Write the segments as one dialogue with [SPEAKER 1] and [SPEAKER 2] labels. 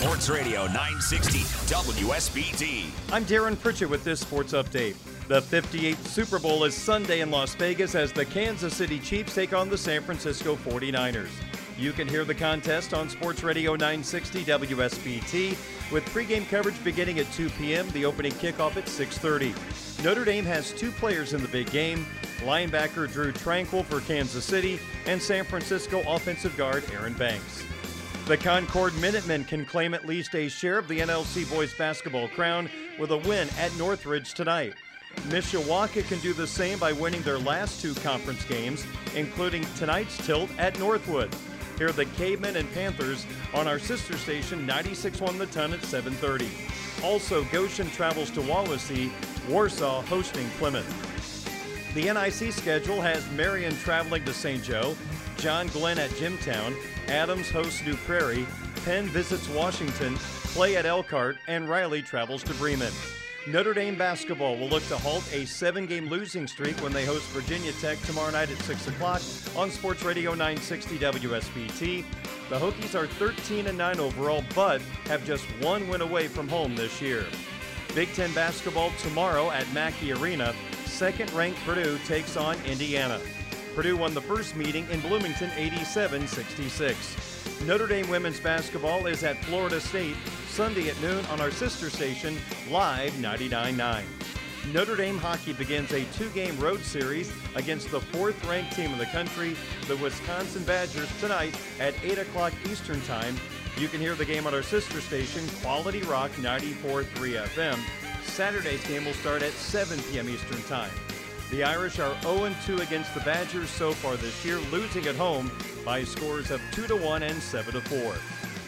[SPEAKER 1] Sports Radio 960 WSBT.
[SPEAKER 2] I'm Darren Pritchett with this sports update. The 58th Super Bowl is Sunday in Las Vegas as the Kansas City Chiefs take on the San Francisco 49ers. You can hear the contest on Sports Radio 960 WSBT with pregame coverage beginning at 2 p.m., the opening kickoff at 6:30. Notre Dame has two players in the big game, linebacker Drew Tranquill for Kansas City and San Francisco offensive guard Aaron Banks. The Concord Minutemen can claim at least a share of the NLC boys basketball crown with a win at Northridge tonight. Mishawaka can do the same by winning their last two conference games, including tonight's tilt at Northwood. Here are the Cavemen and Panthers on our sister station 96.1 The Ton at 7:30. Also, Goshen travels to Wawasee, Warsaw hosting Plymouth. The NIC schedule has Marion traveling to St. Joe, John Glenn at Jimtown, Adams hosts New Prairie, Penn visits Washington, Clay at Elkhart, and Riley travels to Bremen. Notre Dame basketball will look to halt a seven game losing streak when they host Virginia Tech tomorrow night at 6 o'clock on Sports Radio 960 WSBT. The Hokies are 13 and 9 overall, but have just one win away from home this year. Big Ten basketball tomorrow at Mackey Arena. Second ranked Purdue takes on Indiana. Purdue won the first meeting in Bloomington 87 66. Notre Dame women's basketball is at Florida State Sunday at noon on our sister station, Live 99.9. Notre Dame hockey begins a two game road series against the fourth ranked team in the country, the Wisconsin Badgers, tonight at 8 o'clock Eastern Time. You can hear the game on our sister station, Quality Rock 94.3 FM. Saturday's game will start at 7 p.m. Eastern Time. The Irish are 0 2 against the Badgers so far this year, losing at home by scores of 2 1 and 7 4.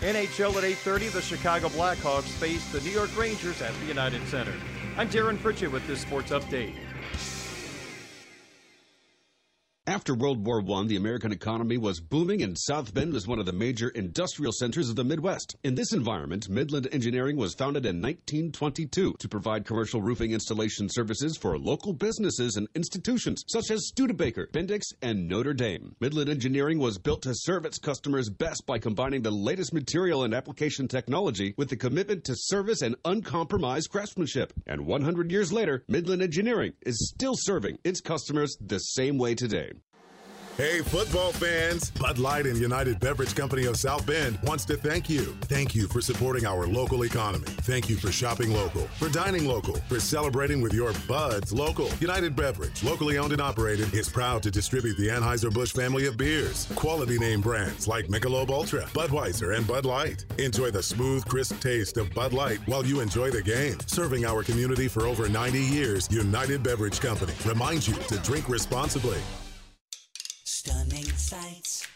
[SPEAKER 2] NHL at 8:30, the Chicago Blackhawks face the New York Rangers at the United Center. I'm Darren Pritchett with this sports update.
[SPEAKER 3] After World War I, the American economy was booming and South Bend was one of the major industrial centers of the Midwest. In this environment, Midland Engineering was founded in 1922 to provide commercial roofing installation services for local businesses and institutions such as Studebaker, Bendix, and Notre Dame. Midland Engineering was built to serve its customers best by combining the latest material and application technology with the commitment to service and uncompromised craftsmanship. And 100 years later, Midland Engineering is still serving its customers the same way today.
[SPEAKER 4] Hey, football fans! Bud Light and United Beverage Company of South Bend wants to thank you. Thank you for supporting our local economy. Thank you for shopping local, for dining local, for celebrating with your buds local. United Beverage, locally owned and operated, is proud to distribute the Anheuser-Busch family of beers. Quality name brands like Michelob Ultra, Budweiser, and Bud Light. Enjoy the smooth, crisp taste of Bud Light while you enjoy the game. Serving our community for over 90 years, United Beverage Company reminds you to drink responsibly.
[SPEAKER 5] Stunning sights,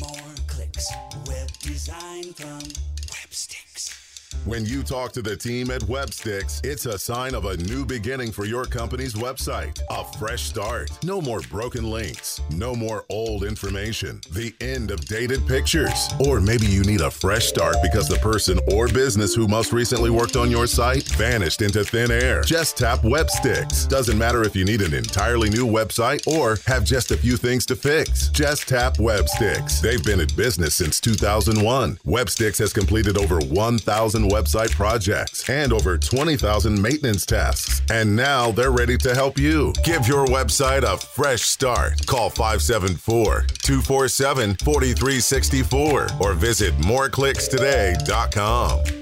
[SPEAKER 5] more clicks, web design from Websticks.
[SPEAKER 4] When you talk to the team at Websticks, it's a sign of a new beginning for your company's website. A fresh start. No more broken links. No more old information. The end of dated pictures. Or maybe you need a fresh start because the person or business who most recently worked on your site vanished into thin air. Just tap Websticks. Doesn't matter if you need an entirely new website or have just a few things to fix. Just tap Websticks. They've been in business since 2001. Websticks has completed over 1,000 website projects and over 20,000 maintenance tasks. And now they're ready to help you. Give your website a fresh start. Call 574 247 4364 or visit moreclickstoday.com.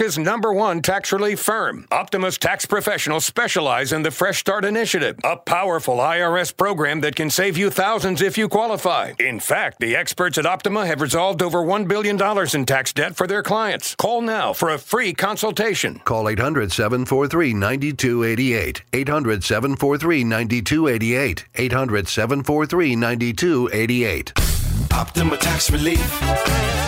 [SPEAKER 6] America's number one tax relief firm. Optima's tax professionals specialize in the Fresh Start Initiative, a powerful IRS program that can save you thousands if you qualify. In fact, the experts at Optima have resolved over $1 billion in tax debt for their clients. Call now for a free consultation.
[SPEAKER 7] Call 800 743 9288. 800 743 9288. 800 743 9288.
[SPEAKER 5] Optima Tax Relief.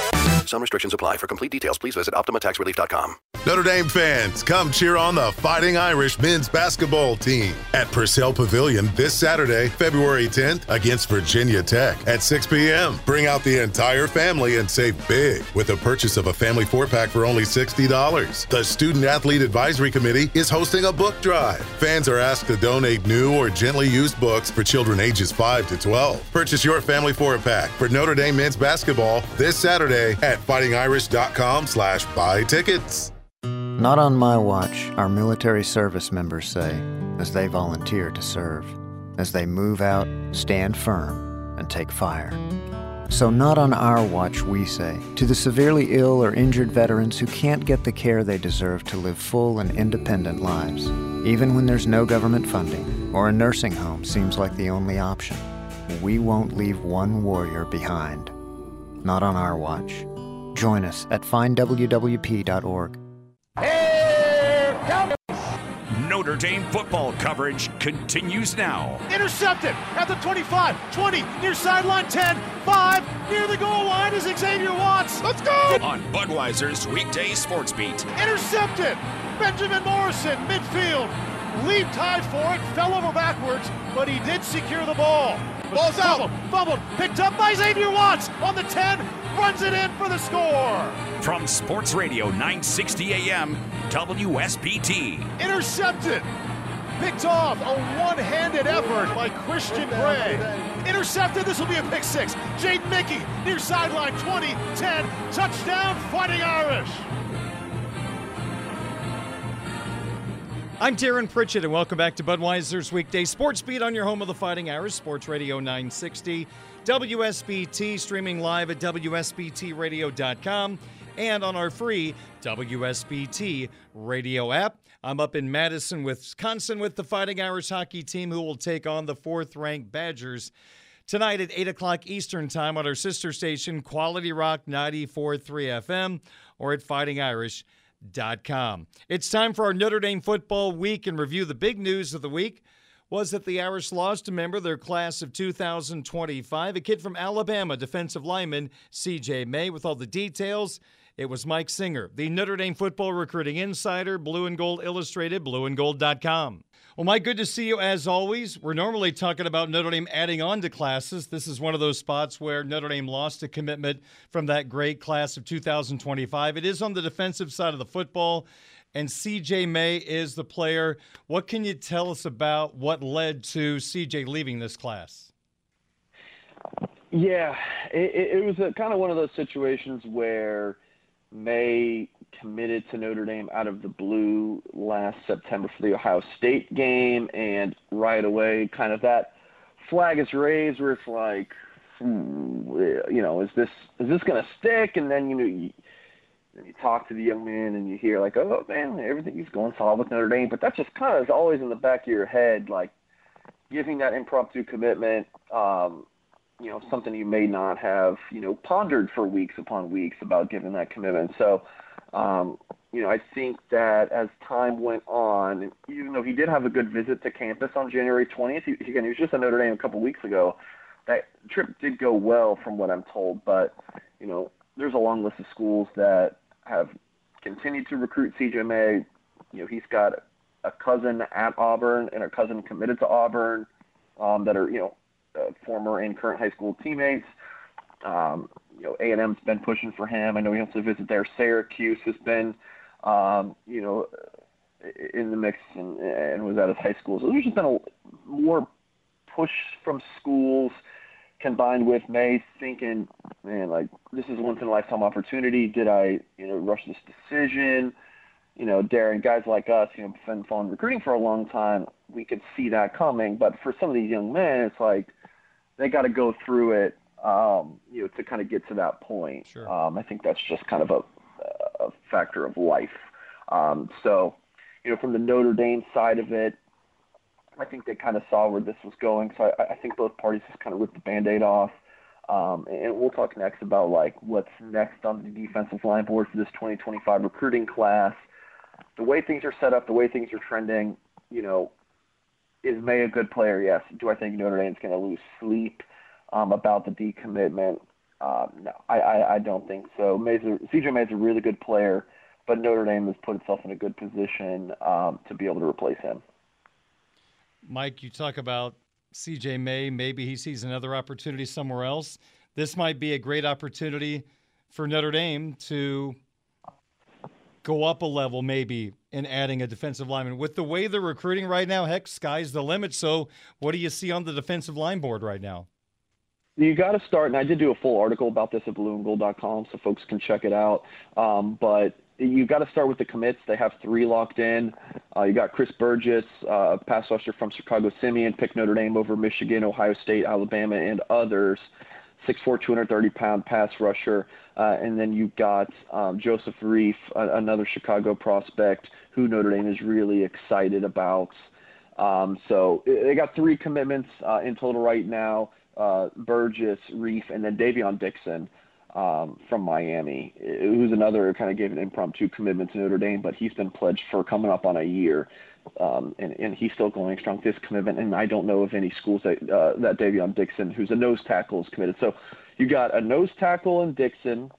[SPEAKER 7] Some restrictions apply. For complete details, please visit OptimaTaxRelief.com.
[SPEAKER 4] Notre Dame fans, come cheer on the Fighting Irish men's basketball team at Purcell Pavilion this Saturday, February 10th, against Virginia Tech at 6 p.m. Bring out the entire family and save big with the purchase of a family four pack for only $60. The Student Athlete Advisory Committee is hosting a book drive. Fans are asked to donate new or gently used books for children ages 5 to 12. Purchase your family four pack for Notre Dame men's basketball this Saturday at fightingirish.com slash buy tickets.
[SPEAKER 8] Not on my watch, our military service members say, as they volunteer to serve, as they move out, stand firm, and take fire. So, not on our watch, we say, to the severely ill or injured veterans who can't get the care they deserve to live full and independent lives, even when there's no government funding or a nursing home seems like the only option. We won't leave one warrior behind. Not on our watch. Join us at findwwp.org.
[SPEAKER 1] Notre Dame football coverage continues now.
[SPEAKER 9] Intercepted at the 25, 20, near sideline 10, 5, near the goal line is Xavier Watts. Let's go!
[SPEAKER 1] On Budweiser's weekday sports beat.
[SPEAKER 9] Intercepted! Benjamin Morrison, midfield. Leaped high for it, fell over backwards, but he did secure the ball.
[SPEAKER 10] Ball's
[SPEAKER 9] fumbled, Fumbled, picked up by Xavier Watts on the 10, runs it in for the score.
[SPEAKER 1] From Sports Radio 960 AM, WSBT.
[SPEAKER 9] Intercepted. Picked off a one-handed effort by Christian Gray. Intercepted. This will be a pick six. Jade Mickey near sideline 20, 10. Touchdown, Fighting Irish.
[SPEAKER 2] I'm Darren Pritchett, and welcome back to Budweiser's weekday sports beat on your home of the Fighting Irish, Sports Radio 960, WSBT, streaming live at WSBTradio.com and on our free WSBT radio app. I'm up in Madison, Wisconsin with the Fighting Irish hockey team who will take on the fourth ranked Badgers tonight at 8 o'clock Eastern Time on our sister station, Quality Rock 94.3 FM, or at fightingirish.com. It's time for our Notre Dame football week and review the big news of the week was that the Irish lost a member of their class of 2025, a kid from Alabama, defensive lineman CJ May, with all the details. It was Mike Singer, the Notre Dame football recruiting insider, Blue and Gold Illustrated, blueandgold.com. Well, Mike, good to see you as always. We're normally talking about Notre Dame adding on to classes. This is one of those spots where Notre Dame lost a commitment from that great class of 2025. It is on the defensive side of the football, and CJ May is the player. What can you tell us about what led to CJ leaving this class?
[SPEAKER 10] Yeah, it, it was a, kind of one of those situations where May committed to Notre Dame out of the blue last September for the Ohio State game, and right away, kind of that flag is raised where it's like, hmm, you know, is this is this going to stick? And then you know, you, you talk to the young man and you hear like, oh man, everything's going solid with Notre Dame, but that just kind of always in the back of your head, like giving that impromptu commitment. Um, you know something you may not have you know pondered for weeks upon weeks about giving that commitment. So, um, you know, I think that as time went on, even though he did have a good visit to campus on January 20th, he, again he was just in Notre Dame a couple weeks ago. That trip did go well, from what I'm told, but you know, there's a long list of schools that have continued to recruit CJ May. You know, he's got a cousin at Auburn and a cousin committed to Auburn um, that are you know uh, former and current high school teammates. Um, you know, A&M's been pushing for him. I know he wants to visit there. Syracuse has been, um, you know, in the mix and, and was at his high school. So there's just been a more push from schools combined with May thinking, man, like this is a once in a lifetime opportunity. Did I, you know, rush this decision? You know, Darren, guys like us, you know, been following recruiting for a long time, we could see that coming. But for some of these young men, it's like they got to go through it, um, you know, to kind of get to that point.
[SPEAKER 2] Sure.
[SPEAKER 10] Um, I think that's just kind of a a factor of life. Um, so, you know, from the Notre Dame side of it, I think they kind of saw where this was going. So I, I think both parties just kind of ripped the band-aid off. Um, and we'll talk next about like what's next on the defensive line board for this 2025 recruiting class. The way things are set up, the way things are trending, you know, is May a good player? Yes. Do I think Notre Dame's going to lose sleep um, about the decommitment? Um, no, I, I, I don't think so. May's a, CJ a really good player, but Notre Dame has put itself in a good position um, to be able to replace him.
[SPEAKER 2] Mike, you talk about CJ May. Maybe he sees another opportunity somewhere else. This might be a great opportunity for Notre Dame to go up a level, maybe, in adding a defensive lineman. With the way they're recruiting right now, heck, sky's the limit. So, what do you see on the defensive line board right now?
[SPEAKER 10] You got to start, and I did do a full article about this at blueandgold.com, so folks can check it out. Um, but you got to start with the commits. They have three locked in. Uh, you got Chris Burgess, uh, pass rusher from Chicago Simeon, pick Notre Dame over Michigan, Ohio State, Alabama, and others. 6'4", 230 pound pass rusher, uh, and then you've got um, Joseph Reiff, another Chicago prospect who Notre Dame is really excited about. Um, so they got three commitments uh, in total right now: uh, Burgess, Reiff, and then Davion Dixon um, from Miami, who's another kind of gave an impromptu commitment to Notre Dame, but he's been pledged for coming up on a year, um, and, and he's still going strong. This commitment, and I don't know of any schools that uh, that Davion Dixon, who's a nose tackle, is committed. So you got a nose tackle in Dixon,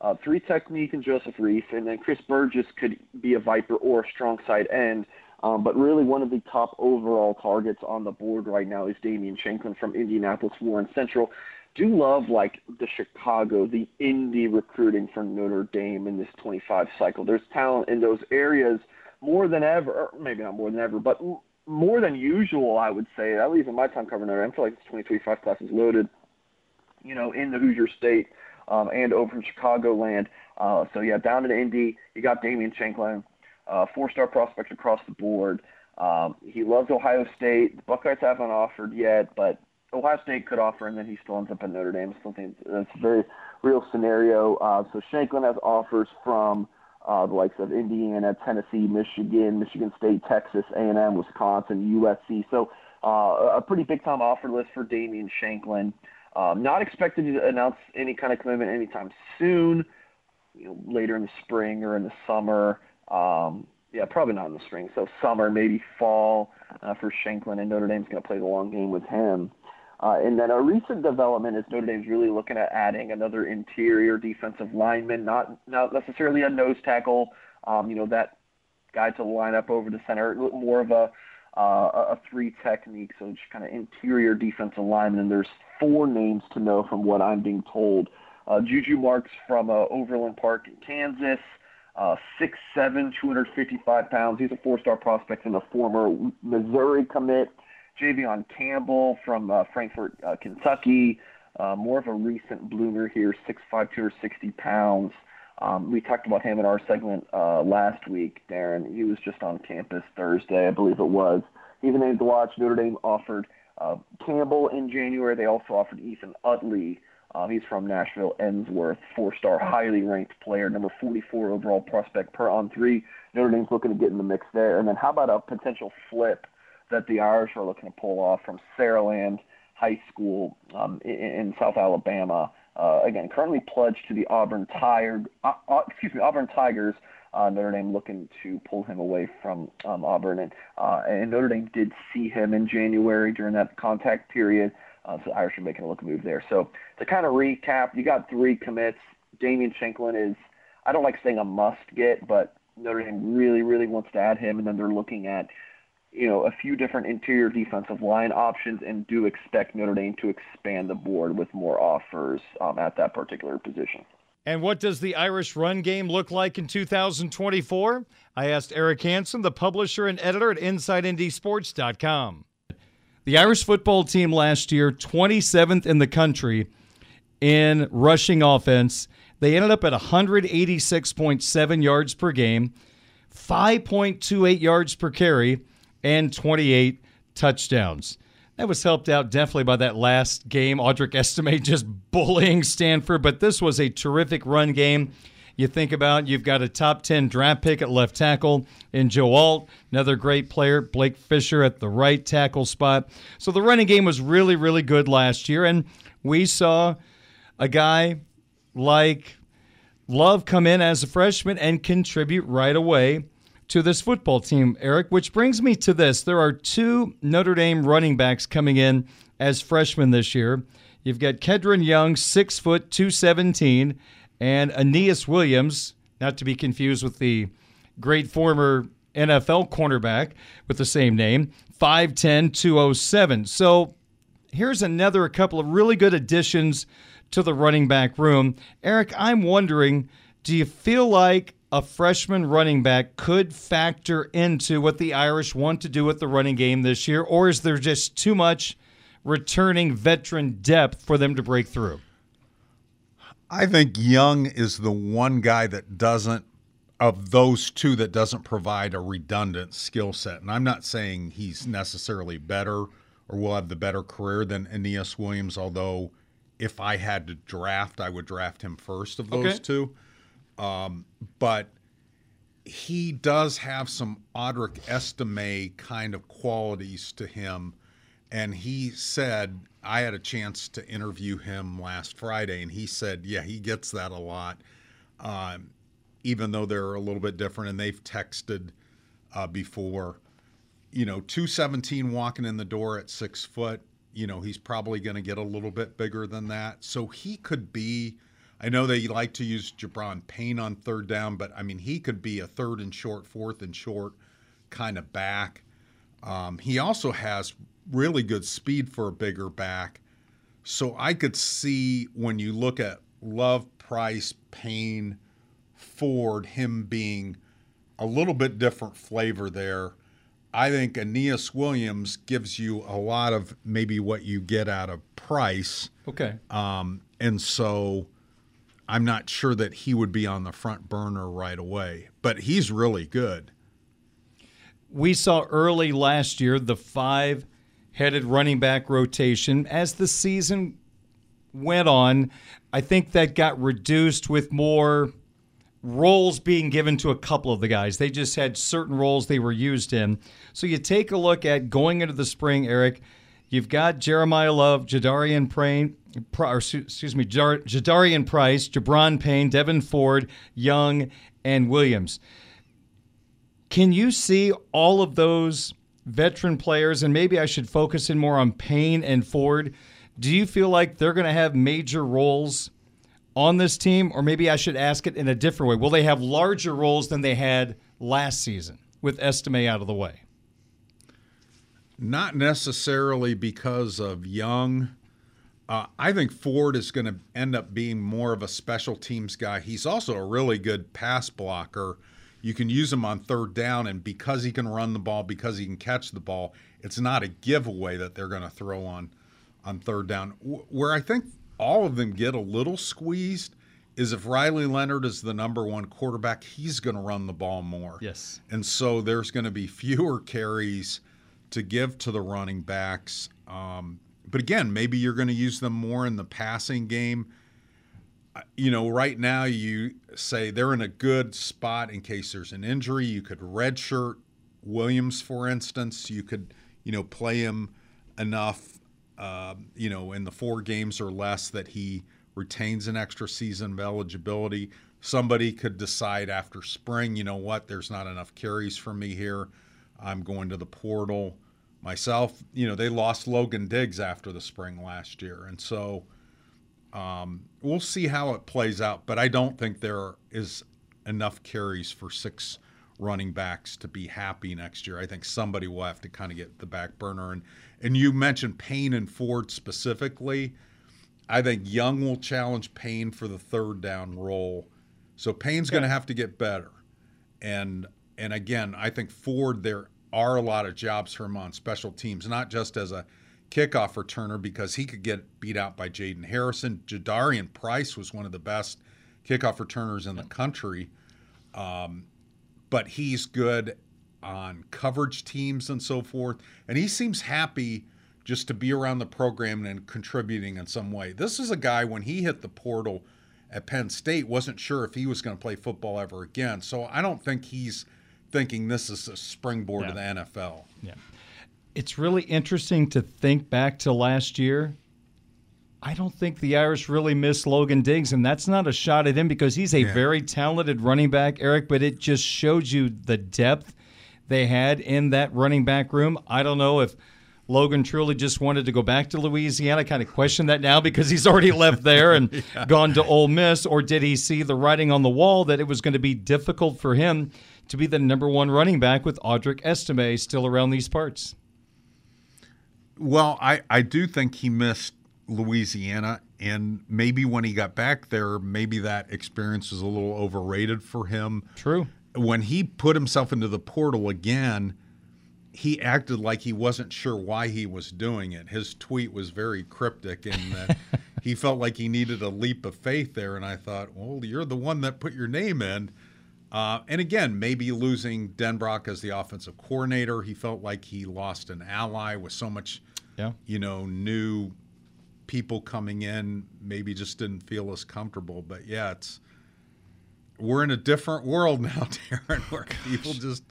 [SPEAKER 10] uh, three technique in Joseph Reiff, and then Chris Burgess could be a Viper or a strong side end. Um, but really, one of the top overall targets on the board right now is Damien Shanklin from Indianapolis Warren Central do love like the Chicago, the indie recruiting for Notre Dame in this 25 cycle. There's talent in those areas more than ever, maybe not more than ever, but more than usual, I would say. At least in my time covering Notre Dame, I feel like this 2025 class is loaded. You know, in the Hoosier State um, and over in Chicagoland. Uh, so yeah, down in Indy, you got Damien Shanklin, uh, four-star prospect across the board. Um, he loves Ohio State. The Buckeyes haven't offered yet, but Ohio State could offer, and then he still ends up at Notre Dame. I still think that's a very real scenario. Uh, so Shanklin has offers from uh, the likes of Indiana, Tennessee, Michigan, Michigan State, Texas, A&M, Wisconsin, USC. So uh, a pretty big time offer list for Damien Shanklin. Um, not expected to announce any kind of commitment anytime soon. You know, later in the spring or in the summer. Um, yeah, probably not in the spring. So summer, maybe fall uh, for Shanklin, and Notre Dame's going to play the long game with him. Uh, and then a recent development is Notre Dame's really looking at adding another interior defensive lineman, not not necessarily a nose tackle. Um, you know that guy to line up over the center, more of a uh, a three technique, so just kind of interior defensive lineman. And there's four names to know from what I'm being told. Uh, Juju Marks from uh, Overland Park in Kansas, uh, 6'7", 255 pounds. He's a four-star prospect and a former Missouri commit. Javion Campbell from uh, Frankfort, uh, Kentucky. Uh, more of a recent bloomer here, 6'5", 260 pounds. Um, we talked about him in our segment uh, last week, Darren. He was just on campus Thursday, I believe it was. He's a name to watch. Notre Dame offered uh, Campbell in January. They also offered Ethan Utley. Um, he's from Nashville, Ensworth, four-star, highly ranked player, number 44 overall prospect per On3. Notre Dame's looking to get in the mix there. And then how about a potential flip that the Irish are looking to pull off from Saraland High School um, in, in South Alabama. Uh, again, currently pledged to the Auburn Tired, uh, uh, excuse me, Auburn Tigers. Uh, Notre Dame looking to pull him away from um, Auburn, and, uh, and Notre Dame did see him in January during that contact period. Uh, so the Irish are making a look move there. So to kind of recap, you got three commits. Damien Shanklin is, I don't like saying a must get, but Notre Dame really, really wants to add him, and then they're looking at you know, a few different interior defensive line options and do expect Notre Dame to expand the board with more offers um, at that particular position.
[SPEAKER 2] And what does the Irish run game look like in 2024? I asked Eric Hansen, the publisher and editor at InsideNDSports.com. The Irish football team last year, 27th in the country in rushing offense. They ended up at 186.7 yards per game, 5.28 yards per carry and 28 touchdowns. That was helped out definitely by that last game. Audric Estime just bullying Stanford, but this was a terrific run game. You think about you've got a top 10 draft pick at left tackle in Joe Alt, another great player, Blake Fisher at the right tackle spot. So the running game was really, really good last year. And we saw a guy like Love come in as a freshman and contribute right away to this football team, Eric, which brings me to this. There are two Notre Dame running backs coming in as freshmen this year. You've got Kedren Young, six foot, 217, and Aeneas Williams, not to be confused with the great former NFL cornerback with the same name, 5'10, 207. So here's another couple of really good additions to the running back room. Eric, I'm wondering do you feel like a freshman running back could factor into what the Irish want to do with the running game this year, or is there just too much returning veteran depth for them to break through?
[SPEAKER 11] I think Young is the one guy that doesn't, of those two, that doesn't provide a redundant skill set. And I'm not saying he's necessarily better or will have the better career than Aeneas Williams, although if I had to draft, I would draft him first of those okay. two. Um, but he does have some Audric Estime kind of qualities to him. And he said, I had a chance to interview him last Friday, and he said, yeah, he gets that a lot, um, even though they're a little bit different. And they've texted uh, before. You know, 217 walking in the door at six foot, you know, he's probably going to get a little bit bigger than that. So he could be I know they like to use Gi'Bran Payne on third down, but I mean, he could be a third and short, fourth and short kind of back. Um, he also has really good speed for a bigger back. So I could see when you look at Love, Price, Payne, Ford, him being a little bit different flavor there. I think Aeneas Williams gives you a lot of maybe what you get out of Price.
[SPEAKER 2] Okay.
[SPEAKER 11] Um, and so I'm not sure that he would be on the front burner right away, but he's really good.
[SPEAKER 2] We saw early last year the five headed running back rotation. As the season went on, I think that got reduced with more roles being given to a couple of the guys. They just had certain roles they were used in. So you take a look at going into the spring, Eric. You've got Jeremiah Love, Jadarian Prain, or, excuse me, Jadarian Price, Gi'Bran Payne, Devin Ford, Young, and Williams. Can you see all of those veteran players, and maybe I should focus in more on Payne and Ford? Do you feel like they're going to have major roles on this team, or maybe I should ask it in a different way? Will they have larger roles than they had last season with Estime out of the way?
[SPEAKER 11] Not necessarily because of Young uh, I think Ford is going to end up being more of a special teams guy. He's also a really good pass blocker. You can use him on third down, and because he can run the ball, because he can catch the ball, it's not a giveaway that they're going to throw on on third down. Where I think all of them get a little squeezed is if Riley Leonard is the number one quarterback, he's going to run the ball more.
[SPEAKER 2] Yes.
[SPEAKER 11] And so there's going to be fewer carries to give to the running backs. Um, but again, maybe you're going to use them more in the passing game. You know, right now you say they're in a good spot in case there's an injury. You could redshirt Williams, for instance. You could, you know, play him enough, uh, you know, in the four games or less that he retains an extra season of eligibility. Somebody could decide after spring, you know what, there's not enough carries for me here. I'm going to the portal myself, you know, they lost Logan Diggs after the spring last year. And so um, we'll see how it plays out. But I don't think there is enough carries for six running backs to be happy next year. I think somebody will have to kind of get the back burner. And, and you mentioned Payne and Ford specifically. I think Young will challenge Payne for the third down role. So Payne's okay. going to have to get better. And and again, I think Ford there are a lot of jobs for him on special teams, not just as a kickoff returner because he could get beat out by Jayden Harrison. Jadarian Price was one of the best kickoff returners in the country, um, but he's good on coverage teams and so forth. And he seems happy just to be around the program and contributing in some way. This is a guy when he hit the portal at Penn State, wasn't sure if he was going to play football ever again. So I don't think he's thinking this is a springboard
[SPEAKER 2] Yeah.
[SPEAKER 11] to the NFL.
[SPEAKER 2] Yeah. It's really interesting to think back to last year. I don't think the Irish really miss Logan Diggs, and that's not a shot at him because he's a
[SPEAKER 11] Yeah.
[SPEAKER 2] very talented running back, Eric, but it just showed you the depth they had in that running back room. I don't know if Logan truly just wanted to go back to Louisiana. I kind of question that now because he's already left there and gone to Ole Miss, or did he see the writing on the wall that it was going to be difficult for him to be the number one running back with Audric Estime still around these parts?
[SPEAKER 11] Well, I, I do think he missed Louisiana, and maybe when he got back there, maybe that experience was a little overrated for him.
[SPEAKER 2] True.
[SPEAKER 11] When he put himself into the portal again, he acted like he wasn't sure why he was doing it. His tweet was very cryptic in that he felt like he needed a leap of faith there. And I thought, well, you're the one that put your name in. Uh, and again, maybe losing Denbrock as the offensive coordinator, he felt like he lost an ally with so much,
[SPEAKER 2] Yeah.
[SPEAKER 11] you know, new people coming in. Maybe just didn't feel as comfortable. But yeah, it's we're in a different world now, Darren, where people just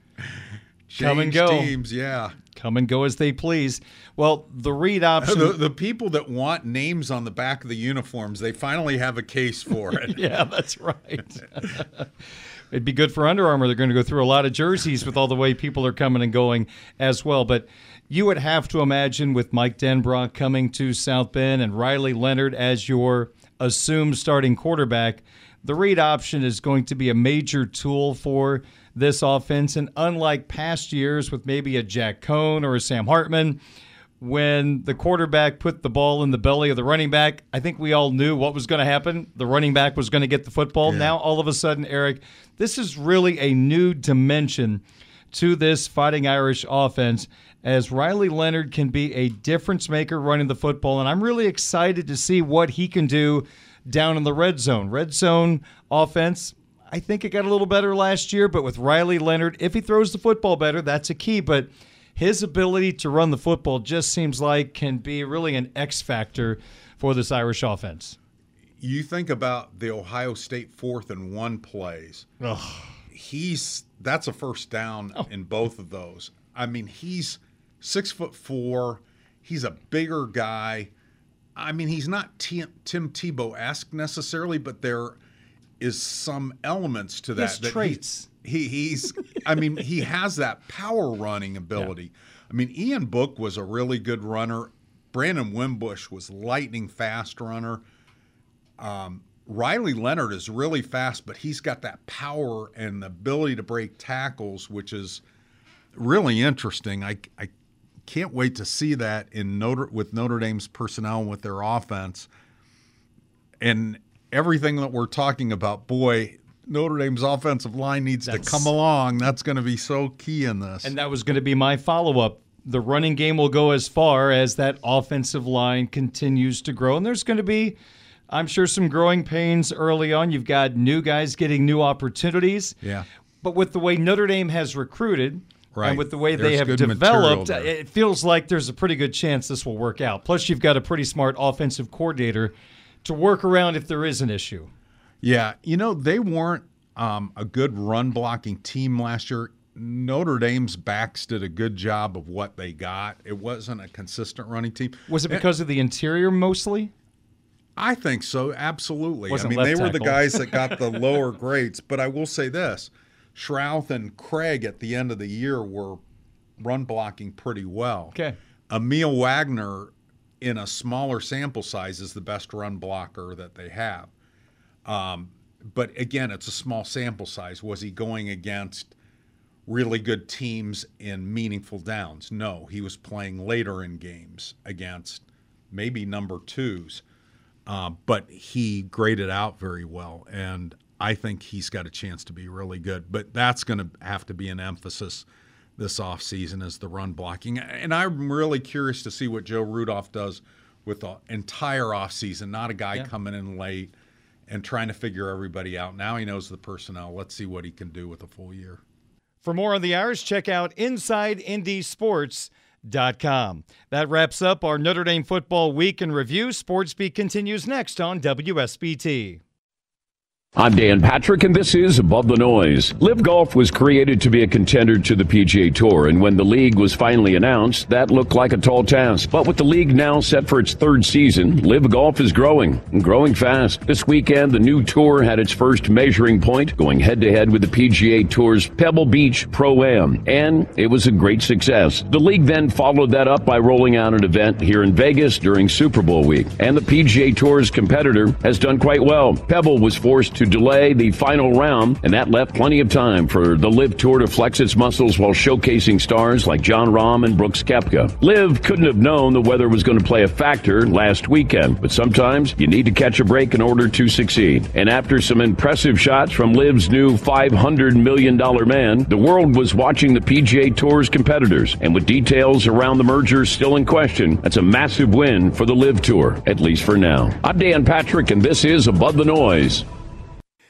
[SPEAKER 2] Come and go.
[SPEAKER 11] teams. Yeah,
[SPEAKER 2] Come and go as they please. Well, the read option.
[SPEAKER 11] the, the people that want names on the back of the uniforms, they finally have a case for it.
[SPEAKER 2] yeah, that's right. It'd be good for Under Armour. They're going to go through a lot of jerseys with all the way people are coming and going as well. But you would have to imagine with Mike Denbrock coming to South Bend and Riley Leonard as your assumed starting quarterback, the read option is going to be a major tool for this offense. And unlike past years with maybe a Jack Coan or a Sam Hartman, when the quarterback put the ball in the belly of the running back, I think we all knew what was going to happen. The running back was going to get the football. Now, all of a sudden, Eric, this is really a new dimension to this Fighting Irish offense as Riley Leonard can be a difference maker running the football. And I'm really excited to see what he can do down in the red zone. Red zone offense, I think it got a little better last year, but with Riley Leonard, if he throws the football better, that's a key. But his ability to run the football just seems like can be really an X factor for this Irish offense.
[SPEAKER 11] you think about the Ohio State fourth and one plays. He's that's a first down oh. in both of those. I mean, he's six foot four. He's a bigger guy. I mean, he's not Tim, Tim Tebow esque necessarily, but there is some elements to that.
[SPEAKER 2] has
[SPEAKER 11] that he-
[SPEAKER 2] traits.
[SPEAKER 11] He, he's, I mean, he has that power running ability. I mean, Ian Book was a really good runner. Brandon Wimbush was lightning fast runner. Um, Riley Leonard is really fast, but he's got that power and the ability to break tackles, which is really interesting. I, I can't wait to see that in Notre with Notre Dame's personnel and with their offense. And everything that we're talking about, boy, Notre Dame's offensive line needs
[SPEAKER 2] That's-
[SPEAKER 11] to come along. That's going to be so key in this.
[SPEAKER 2] And that was going to be my follow up. The running game will go as far as that offensive line continues to grow. And there's going to be, I'm sure, some growing pains early on. You've got new guys getting new opportunities.
[SPEAKER 11] yeah.
[SPEAKER 2] But with the way Notre Dame has recruited,
[SPEAKER 11] Right.
[SPEAKER 2] and with the way they have developed, it feels like there's a pretty good chance this will work out. Plus, you've got a pretty smart offensive coordinator to work around if there is an issue.
[SPEAKER 11] Yeah, you know they weren't um, a good run blocking team last year. Notre Dame's backs did a good job of what they got. It wasn't a consistent running team.
[SPEAKER 2] Was it because of the interior mostly?
[SPEAKER 11] I think so, absolutely.
[SPEAKER 2] Wasn't
[SPEAKER 11] I mean, they
[SPEAKER 2] left
[SPEAKER 11] were the guys that got the lower grades. But I will say this: Schrauth and Craig at the end of the year were run blocking pretty well.
[SPEAKER 2] Okay.
[SPEAKER 11] Aamil Wagner, in a smaller sample size, is the best run blocker that they have. Um, but again, it's a small sample size. Was he going against really good teams in meaningful downs? No, he was playing later in games against maybe number twos. Uh, but he graded out very well, and I think he's got a chance to be really good. But that's going to have to be an emphasis this offseason is the run blocking. And I'm really curious to see what Joe Rudolph does with the entire offseason, not a guy
[SPEAKER 2] Yeah. coming
[SPEAKER 11] coming in late and trying to figure everybody out. Now he knows the personnel. Let's see what he can do with a full year.
[SPEAKER 2] For more on the Irish, check out InsideNDSports.com. That wraps up our Notre Dame Football Week in Review. Sports Beat continues next on WSBT.
[SPEAKER 12] I'm Dan Patrick, and this is Above the Noise. LIV Golf was created to be a contender to the PGA Tour, and when the league was finally announced, that looked like a tall task. But with the league now set for its third season, LIV Golf is growing, and growing fast. This weekend, the new tour had its first measuring point, going head to head with the PGA Tour's Pebble Beach Pro Am, and it was a great success. The league then followed that up by rolling out an event here in Vegas during Super Bowl week, and the PGA Tour's competitor has done quite well. Pebble was forced to delay the final round, and that left plenty of time for the LIV Tour to flex its muscles while showcasing stars like Jon Rahm and Brooks Koepka. LIV couldn't have known the weather was going to play a factor last weekend, but sometimes you need to catch a break in order to succeed. And after some impressive shots from LIV's new $500 million man, the world was watching the PGA Tour's competitors. And with details around the merger still in question, that's a massive win for the LIV Tour, at least for now. I'm Dan Patrick, and this is Above the Noise.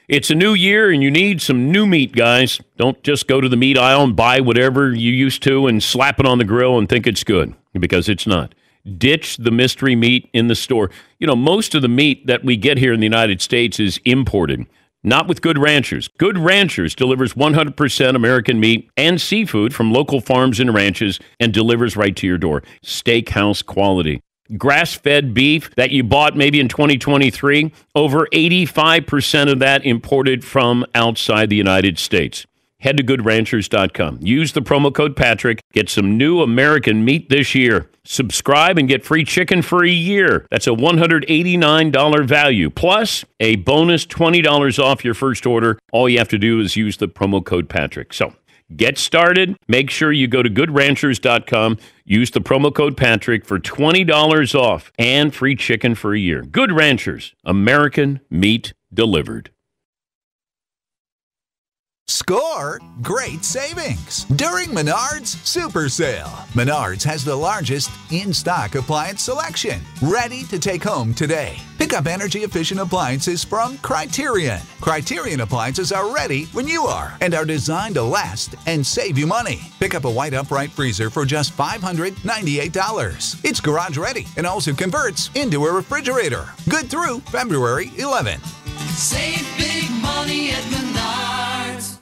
[SPEAKER 13] It's a new year and you need some new meat, guys. Don't just go to the meat aisle and buy whatever you used to and slap it on the grill and think it's good because it's not. Ditch the mystery meat in the store. You know, most of the meat that we get here in the United States is imported. Not with Good Ranchers. Good Ranchers delivers 100% American meat and seafood from local farms and ranches and delivers right to your door. Steakhouse quality grass fed beef that you bought maybe in 2023, over 85% of that imported from outside the United States. Head to goodranchers.com. Use the promo code Patrick. Get some new American meat this year. Subscribe and get free chicken for a year. That's a $189 value, plus a bonus $20 off your first order. All you have to do is use the promo code Patrick. So, Get started. Make sure you go to goodranchers.com. Use the promo code Patrick for $20 off and free chicken for a year. Good Ranchers, American meat delivered.
[SPEAKER 14] Score great savings during Menards Super Sale. Menards has the largest in stock appliance selection, ready to take home today. Pick up energy efficient appliances from Criterion. Criterion appliances are ready when you are and are designed to last and save you money. Pick up a white upright freezer for just $598. It's garage ready and also converts into a refrigerator. Good through February 11th.
[SPEAKER 15] Save big money at Menards.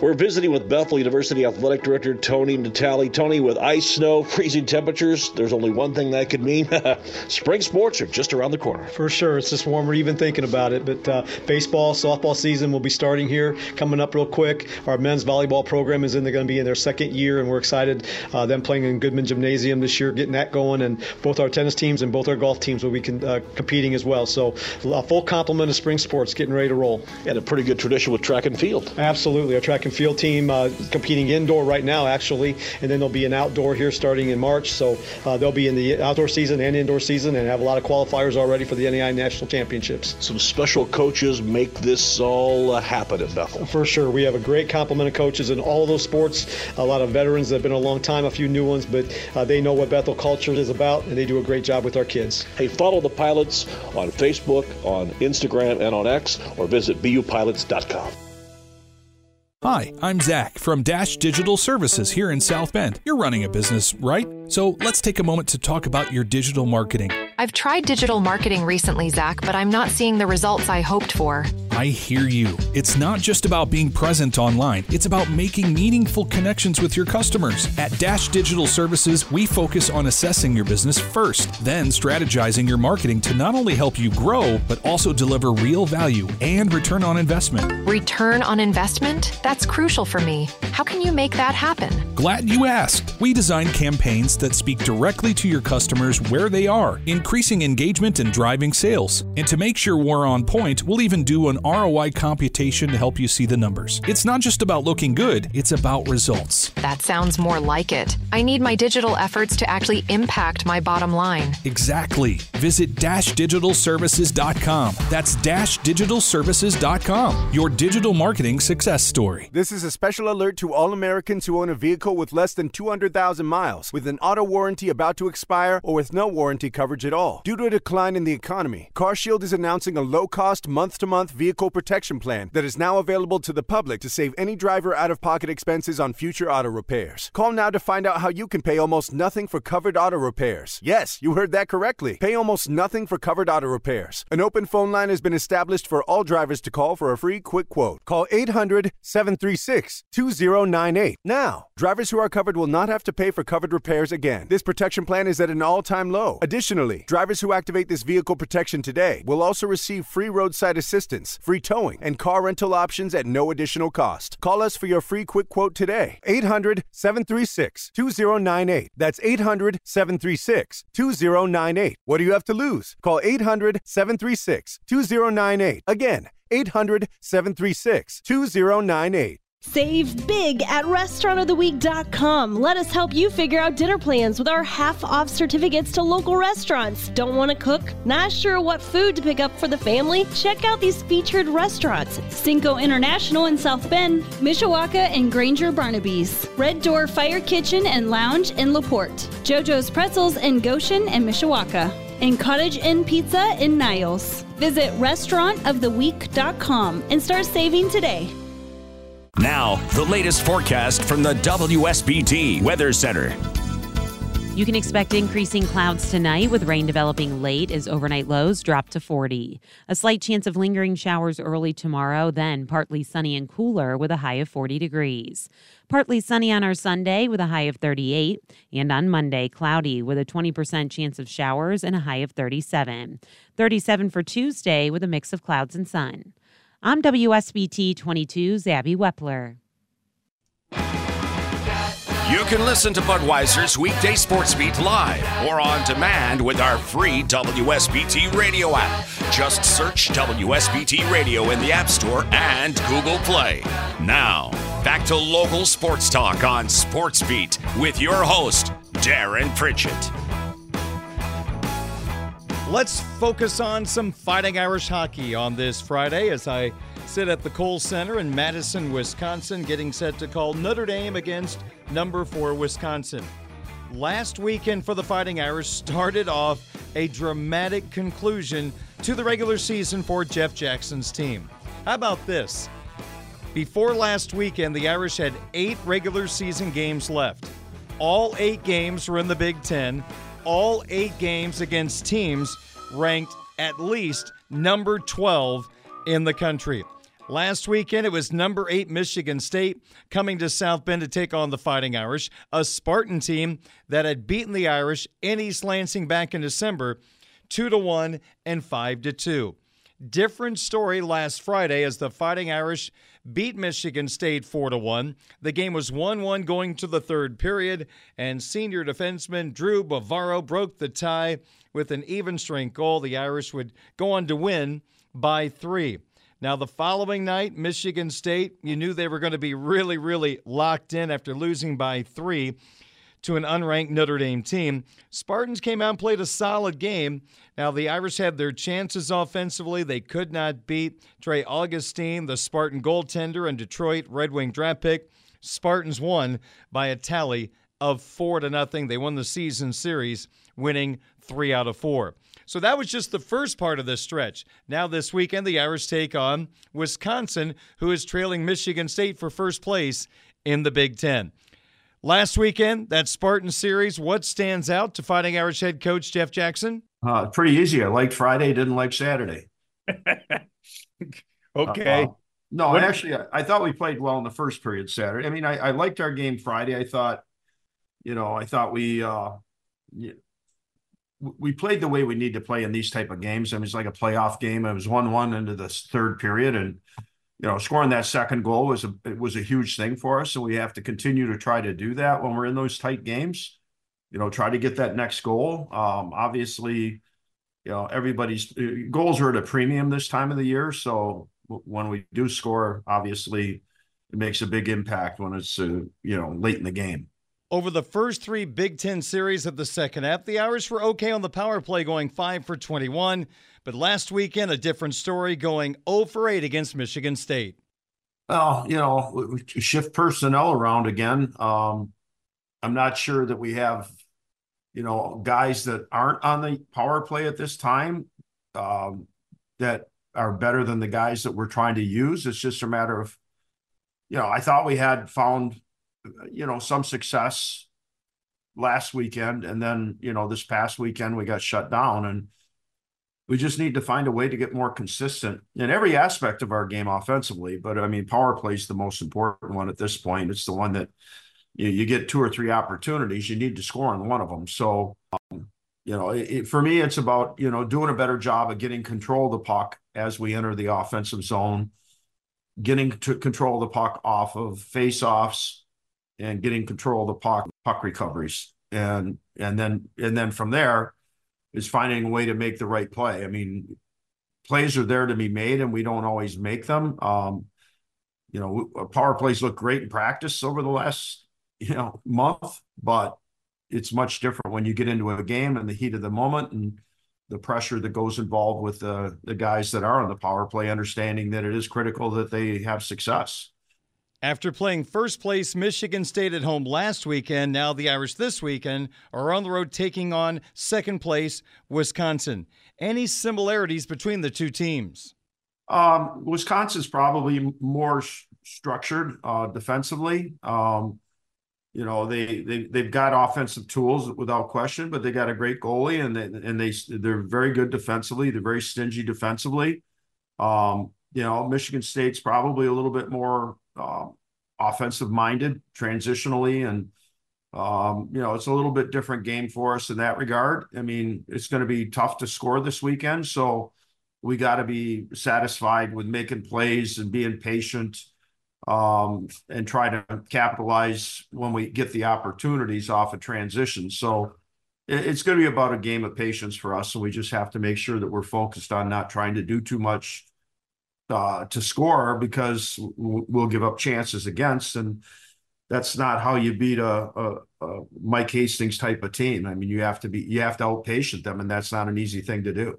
[SPEAKER 16] We're visiting with Bethel University Athletic Director Tony Natale. Tony, with ice, snow, freezing temperatures, there's only one thing that could mean spring sports are just around the corner.
[SPEAKER 17] For sure. It's just warmer even thinking about it. But uh, baseball, softball season will be starting here, coming up real quick. Our men's volleyball program is in, they're going to be in their second year, and we're excited. Uh, them playing in Goodman Gymnasium this year, getting that going. And both our tennis teams and both our golf teams will be con- uh, competing as well. So a full complement of spring sports getting ready to roll.
[SPEAKER 16] And a pretty good tradition with track and field.
[SPEAKER 17] Absolutely. Our track and field team uh, competing indoor right now, actually, and then there'll be an outdoor here starting in March. So uh, they'll be in the outdoor season and indoor season and have a lot of qualifiers already for the NAI National Championships.
[SPEAKER 16] Some special coaches make this all uh, happen at Bethel.
[SPEAKER 17] For sure. We have a great complement of coaches in all those sports, a lot of veterans that have been a long time, a few new ones, but uh, they know what Bethel culture is about, and they do a great job with our kids.
[SPEAKER 16] Hey, follow the pilots on Facebook, on Instagram, and on X, or visit bupilots.com.
[SPEAKER 18] Hi, I'm Zach from Dash Digital Services here in South Bend. You're running a business, right? So let's take a moment to talk about your digital marketing.
[SPEAKER 19] I've tried digital marketing recently, Zach, but I'm not seeing the results I hoped for.
[SPEAKER 18] I hear you. It's not just about being present online, it's about making meaningful connections with your customers. At Dash Digital Services, we focus on assessing your business first, then strategizing your marketing to not only help you grow, but also deliver real value and return on investment.
[SPEAKER 19] Return on investment? That's crucial for me. How can you make that happen?
[SPEAKER 18] Glad you asked. We design campaigns that speak directly to your customers where they are, increasing engagement and driving sales. And to make sure we're on point, we'll even do an ROI computation to help you see the numbers. It's not just about looking good, it's about results.
[SPEAKER 19] That sounds more like it. I need my digital efforts to actually impact my bottom line.
[SPEAKER 18] Exactly. Visit dashdigitalservices.com. That's dashdigitalservices.com, your digital marketing success story.
[SPEAKER 20] This is a special alert to all Americans who own a vehicle with less than 200,000 miles, with an auto warranty about to expire, or with no warranty coverage at all. Due to a decline in the economy, CarShield is announcing a low cost month to month vehicle Protection Plan that is now available to the public to save any driver out of pocket expenses on future auto repairs. Call now to find out how you can pay almost nothing for covered auto repairs. Yes, you heard that correctly. Pay almost nothing for covered auto repairs. An open phone line has been established for all drivers to call for a free quick quote. Call 800 736 2098. Now, drivers who are covered will not have to pay for covered repairs again. This protection plan is at an all time low. Additionally, drivers who activate this vehicle protection today will also receive free roadside assistance, free towing, and car rental options at no additional cost. Call us for your free quick quote today. 800 736 2098. That's 800 736 2098. What do you have to lose? Call 800 736 2098. Again, 800 736 2098.
[SPEAKER 21] Save big at restaurantoftheweek.com. Let us help you figure out dinner plans with our half off certificates to local restaurants. Don't want to cook? Not sure what food to pick up for the family? Check out these featured restaurants
[SPEAKER 22] Cinco International in South Bend, Mishawaka and Granger Barnaby's, Red Door Fire Kitchen and Lounge in LaPorte, JoJo's Pretzels in Goshen and Mishawaka, and Cottage Inn Pizza in Niles. Visit restaurantoftheweek.com and start saving today.
[SPEAKER 1] Now, the latest forecast from the WSBT Weather Center.
[SPEAKER 23] You can expect increasing clouds tonight with rain developing late as overnight lows drop to 40. A slight chance of lingering showers early tomorrow, then partly sunny and cooler with a high of 40 degrees. Partly sunny on our Sunday with a high of 38, and on Monday, cloudy with a 20% chance of showers and a high of 37. 37 for Tuesday with a mix of clouds and sun. I'm WSBT 22's Abby Wepler.
[SPEAKER 1] You can listen to Budweiser's weekday sports beat live or on demand with our free WSBT radio app. Just search WSBT Radio in the App Store and Google Play. Now, back to local sports talk on Sports Beat with your host, Darren Pritchett.
[SPEAKER 2] Let's focus on some Fighting Irish hockey on this Friday as I sit at the Kohl Center in Madison, Wisconsin, getting set to call Notre Dame against number four Wisconsin. Last weekend for the Fighting Irish started off a dramatic conclusion to the regular season for Jeff Jackson's team. How about this? Before last weekend, the Irish had eight regular season games left. All eight games were in the Big Ten. All eight games against teams ranked at least number 12 in the country. Last weekend, it was number eight Michigan State coming to South Bend to take on the Fighting Irish, a Spartan team that had beaten the Irish in East Lansing back in December, two to one and five to two. Different story last Friday as the Fighting Irish beat Michigan State 4 to 1. The game was 1-1 going to the third period and senior defenseman Drew Bavaro broke the tie with an even strength goal. The Irish would go on to win by 3. Now, the following night, Michigan State, you knew they were going to be really, really locked in after losing by three to an unranked Notre Dame team. Spartans came out and played a solid game. Now, the Irish had their chances offensively. They could not beat Trey Augustine, the Spartan goaltender, and Detroit Red Wing draft pick. Spartans won by a tally of four to nothing. They won the season series, winning three out of four. So that was just the first part of this stretch. Now, this weekend, the Irish take on Wisconsin, who is trailing Michigan State for first place in the Big Ten. Last weekend, that Spartan series, what stands out to Fighting Irish head coach Jeff Jackson?
[SPEAKER 24] Uh, pretty easy. I liked Friday, didn't like Saturday.
[SPEAKER 2] okay.
[SPEAKER 24] Uh, no,
[SPEAKER 2] What-
[SPEAKER 24] actually, I, I thought we played well in the first period Saturday. I mean, I, I liked our game Friday. I thought, you know, I thought we uh, we played the way we need to play in these type of games. I mean, it's like a playoff game. It was one-one into the third period, and you know, scoring that second goal was a it was a huge thing for us. and we have to continue to try to do that when we're in those tight games. You know, try to get that next goal. Um, obviously, you know, everybody's uh, goals are at a premium this time of the year. So when we do score, obviously, it makes a big impact when it's uh, you know late in the game.
[SPEAKER 2] Over the first three Big Ten series of the second half, the Irish were okay on the power play, going 5 for 21. But last weekend, a different story, going 0 for 8 against Michigan State.
[SPEAKER 24] Well, you know, shift personnel around again. Um, I'm not sure that we have, you know, guys that aren't on the power play at this time um, that are better than the guys that we're trying to use. It's just a matter of, you know, I thought we had found, you know, some success last weekend, and then you know this past weekend we got shut down, and we just need to find a way to get more consistent in every aspect of our game offensively. But I mean, power play is the most important one at this point. It's the one that you, you get two or three opportunities, you need to score on one of them. So, um, you know, it, for me, it's about you know doing a better job of getting control of the puck as we enter the offensive zone, getting to control the puck off of face-offs, and getting control of the puck puck recoveries, and and then and then from there is finding a way to make the right play. I mean, plays are there to be made, and we don't always make them. Um, you know, power plays look great in practice over the last you know month, but it's much different when you get into a game and the heat of the moment and the pressure that goes involved with the the guys that are on the power play, understanding that it is critical that they have success.
[SPEAKER 2] After playing first place Michigan State at home last weekend, now the Irish this weekend are on the road taking on second place Wisconsin. Any similarities between the two teams?
[SPEAKER 24] Um, Wisconsin's probably more sh- structured uh, defensively. Um, you know, they they they've got offensive tools without question, but they got a great goalie and they and they they're very good defensively. They're very stingy defensively. Um, you know, Michigan State's probably a little bit more um, offensive minded transitionally and um, you know it's a little bit different game for us in that regard. I mean it's going to be tough to score this weekend so we got to be satisfied with making plays and being patient um, and try to capitalize when we get the opportunities off of transition. So it's going to be about a game of patience for us so we just have to make sure that we're focused on not trying to do too much uh, Uh, to score because we'll give up chances against, and that's not how you beat a, Mike Hastings type of team. I mean, you have to be you have to outpatient them, and that's not an easy thing to do.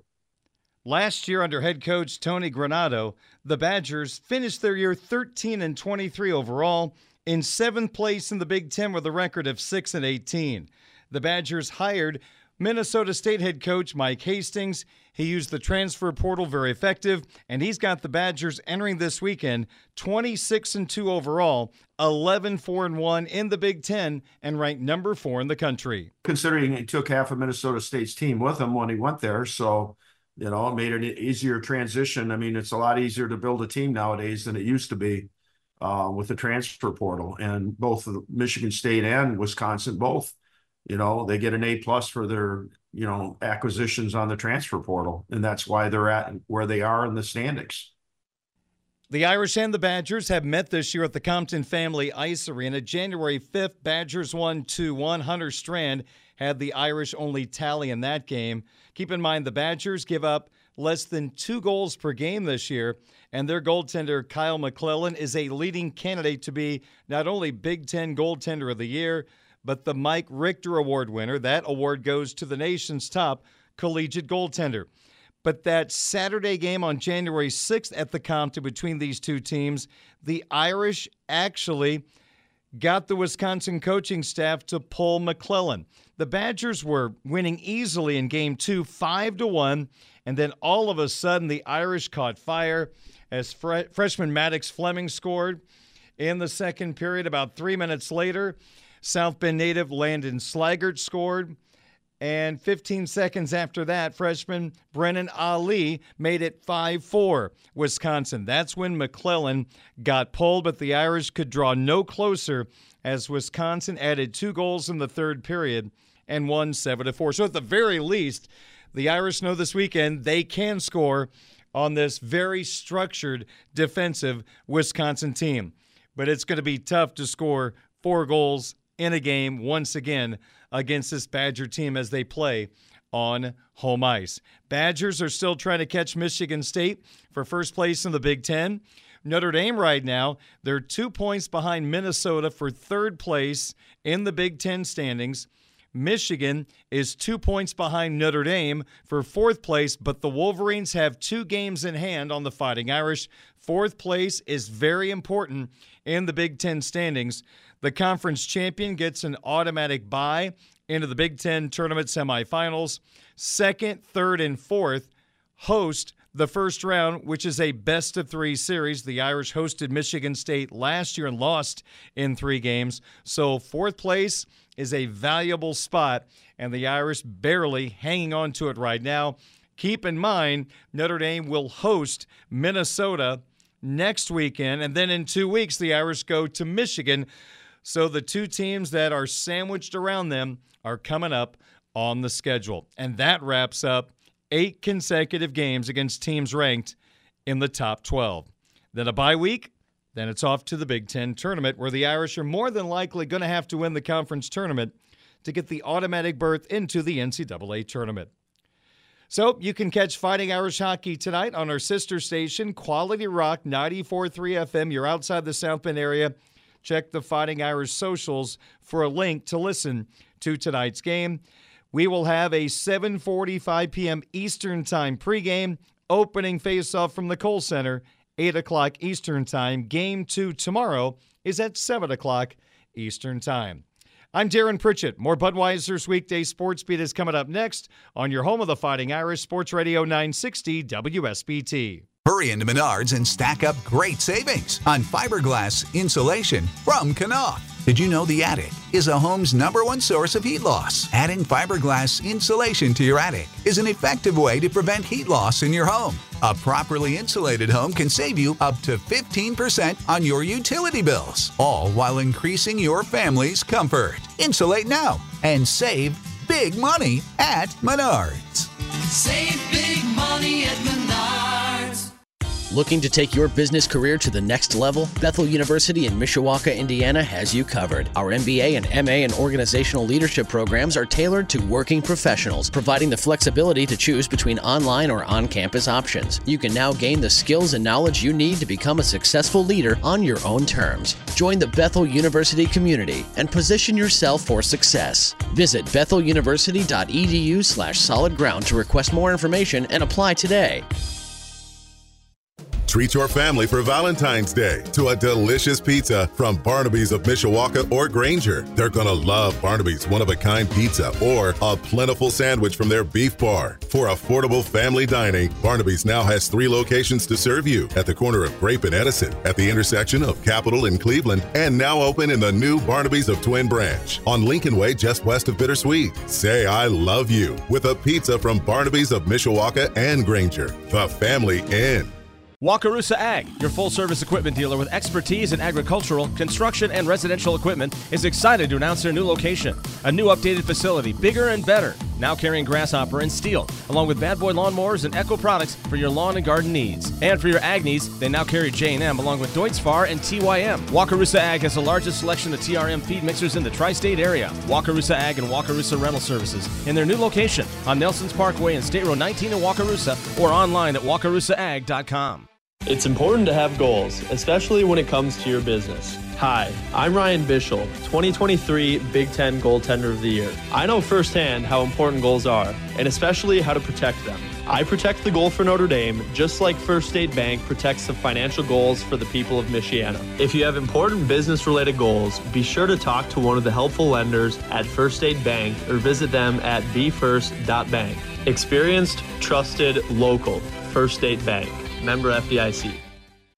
[SPEAKER 2] Last year, under head coach Tony Granato, the Badgers finished their year 13 and 23 overall, in seventh place in the Big Ten with a record of 6 and 18. The Badgers hired Minnesota State head coach Mike Hastings. He used the transfer portal very effective, and he's got the Badgers entering this weekend 26 and 2 overall, 11 4 and 1 in the Big 10 and ranked number 4 in the country.
[SPEAKER 24] Considering he took half of Minnesota State's team with him when he went there, so you know, it made an easier transition. I mean, it's a lot easier to build a team nowadays than it used to be uh, with the transfer portal. And both Michigan State and Wisconsin both you know they get an a plus for their you know acquisitions on the transfer portal and that's why they're at where they are in the standings
[SPEAKER 2] the Irish and the Badgers have met this year at the Compton Family Ice Arena. January 5th, Badgers won 2 1. Hunter Strand had the Irish only tally in that game. Keep in mind, the Badgers give up less than two goals per game this year, and their goaltender, Kyle McClellan, is a leading candidate to be not only Big Ten Goaltender of the Year, but the Mike Richter Award winner. That award goes to the nation's top collegiate goaltender. But that Saturday game on January 6th at the Compton between these two teams, the Irish actually got the Wisconsin coaching staff to pull McClellan. The Badgers were winning easily in game two, five to one, and then all of a sudden the Irish caught fire as fre- freshman Maddox Fleming scored in the second period. About three minutes later, South Bend native Landon Slaggert scored. And 15 seconds after that, freshman Brennan Ali made it 5 4 Wisconsin. That's when McClellan got pulled, but the Irish could draw no closer as Wisconsin added two goals in the third period and won 7 4. So, at the very least, the Irish know this weekend they can score on this very structured defensive Wisconsin team. But it's going to be tough to score four goals in a game once again against this Badger team as they play on home ice. Badgers are still trying to catch Michigan State for first place in the Big Ten. Notre Dame, right now, they're two points behind Minnesota for third place in the Big Ten standings. Michigan is two points behind Notre Dame for fourth place, but the Wolverines have two games in hand on the Fighting Irish. Fourth place is very important in the Big Ten standings. The conference champion gets an automatic bye into the Big Ten tournament semifinals. Second, third, and fourth host the first round, which is a best of three series. The Irish hosted Michigan State last year and lost in three games. So, fourth place is a valuable spot, and the Irish barely hanging on to it right now. Keep in mind, Notre Dame will host Minnesota next weekend, and then in two weeks, the Irish go to Michigan. So the two teams that are sandwiched around them are coming up on the schedule. And that wraps up eight consecutive games against teams ranked in the top 12. Then a bye week, then it's off to the Big Ten tournament, where the Irish are more than likely going to have to win the conference tournament to get the automatic berth into the NCAA tournament. So you can catch Fighting Irish Hockey tonight on our sister station, Quality Rock 94.3 FM. You're outside the South Bend area. Check the Fighting Irish socials for a link to listen to tonight's game. We will have a 7:45 p.m. Eastern Time pregame opening faceoff from the Kohl Center, 8 o'clock Eastern Time. Game two tomorrow is at 7 o'clock Eastern Time. I'm Darren Pritchett. More Budweiser's weekday sports beat is coming up next on your home of the Fighting Irish Sports Radio 960 WSBT.
[SPEAKER 14] Hurry into Menards and stack up great savings on fiberglass insulation from Knauf. Did you know the attic is a home's number one source of heat loss? Adding fiberglass insulation to your attic is an effective way to prevent heat loss in your home. A properly insulated home can save you up to 15% on your utility bills, all while increasing your family's comfort. Insulate now and save big money at Menards.
[SPEAKER 25] Save big money at Menards.
[SPEAKER 26] Looking to take your business career to the next level? Bethel University in Mishawaka, Indiana has you covered. Our MBA and MA in organizational leadership programs are tailored to working professionals, providing the flexibility to choose between online or on campus options. You can now gain the skills and knowledge you need to become a successful leader on your own terms. Join the Bethel University community and position yourself for success. Visit betheluniversity.edu slash solid ground to request more information and apply today.
[SPEAKER 4] Treat your family for Valentine's Day to a delicious pizza from Barnaby's of Mishawaka or Granger. They're gonna love Barnaby's one of a kind pizza or a plentiful sandwich from their beef bar. For affordable family dining, Barnaby's now has three locations to serve you at the corner of Grape and Edison, at the intersection of Capitol and Cleveland, and now open in the new Barnaby's of Twin Branch on Lincoln Way just west of Bittersweet. Say I love you with a pizza from Barnaby's of Mishawaka and Granger. The family in.
[SPEAKER 27] Wakarusa Ag, your full service equipment dealer with expertise in agricultural, construction, and residential equipment, is excited to announce their new location. A new updated facility, bigger and better, now carrying Grasshopper and Stihl, along with Bad Boy lawnmowers and Echo products for your lawn and garden needs. And for your ag needs, they now carry J&M along with Deutz-Fahr and TYM. Wakarusa Ag has the largest selection of TRM feed mixers in the tri-state area. Wakarusa Ag and Wakarusa Rental Services in their new location on Nelson's Parkway and State Road 19 in Wakarusa or online at wakarusaag.com.
[SPEAKER 28] It's important to have goals, especially when it comes to your business. Hi, I'm Ryan Bischel, 2023 Big Ten Goaltender of the Year. I know firsthand how important goals are, and especially how to protect them. I protect the goal for Notre Dame just like First State Bank protects the financial goals for the people of Michiana. If you have important business related goals, be sure to talk to one of the helpful lenders at First State Bank or visit them at bfirst.bank. Experienced, trusted, local. First State Bank. Member FDIC.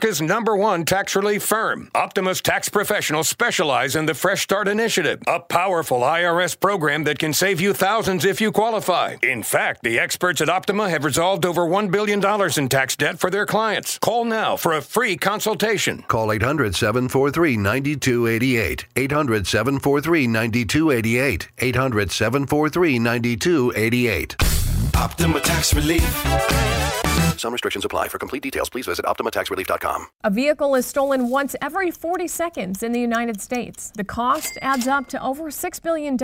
[SPEAKER 6] America's number one tax relief firm. Optima's tax professionals specialize in the Fresh Start Initiative, a powerful IRS program that can save you thousands if you qualify. In fact, the experts at Optima have resolved over $1 billion in tax debt for their clients. Call now for a free consultation.
[SPEAKER 7] Call 800 743 9288. 800 743 9288. 800 743 9288.
[SPEAKER 29] Optima Tax Relief.
[SPEAKER 30] Some restrictions apply. For complete details, please visit OptimaTaxRelief.com.
[SPEAKER 31] A vehicle is stolen once every 40 seconds in the United States. The cost adds up to over $6 billion